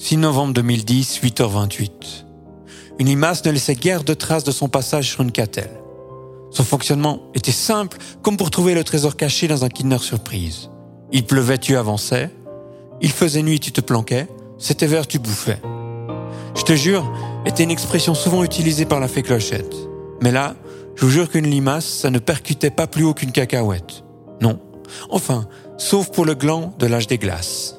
6 novembre 2010, 8h28. Une limace ne laissait guère de traces de son passage sur une catelle. Son fonctionnement était simple, comme pour trouver le trésor caché dans un Kinder Surprise. Il pleuvait, tu avançais. Il faisait nuit, tu te planquais. C'était vert, tu bouffais. Je te jure, était une expression souvent utilisée par la fée Clochette. Mais là, je vous jure qu'une limace, ça ne percutait pas plus haut qu'une cacahuète. Non. Enfin, sauf pour le gland de l'âge des glaces.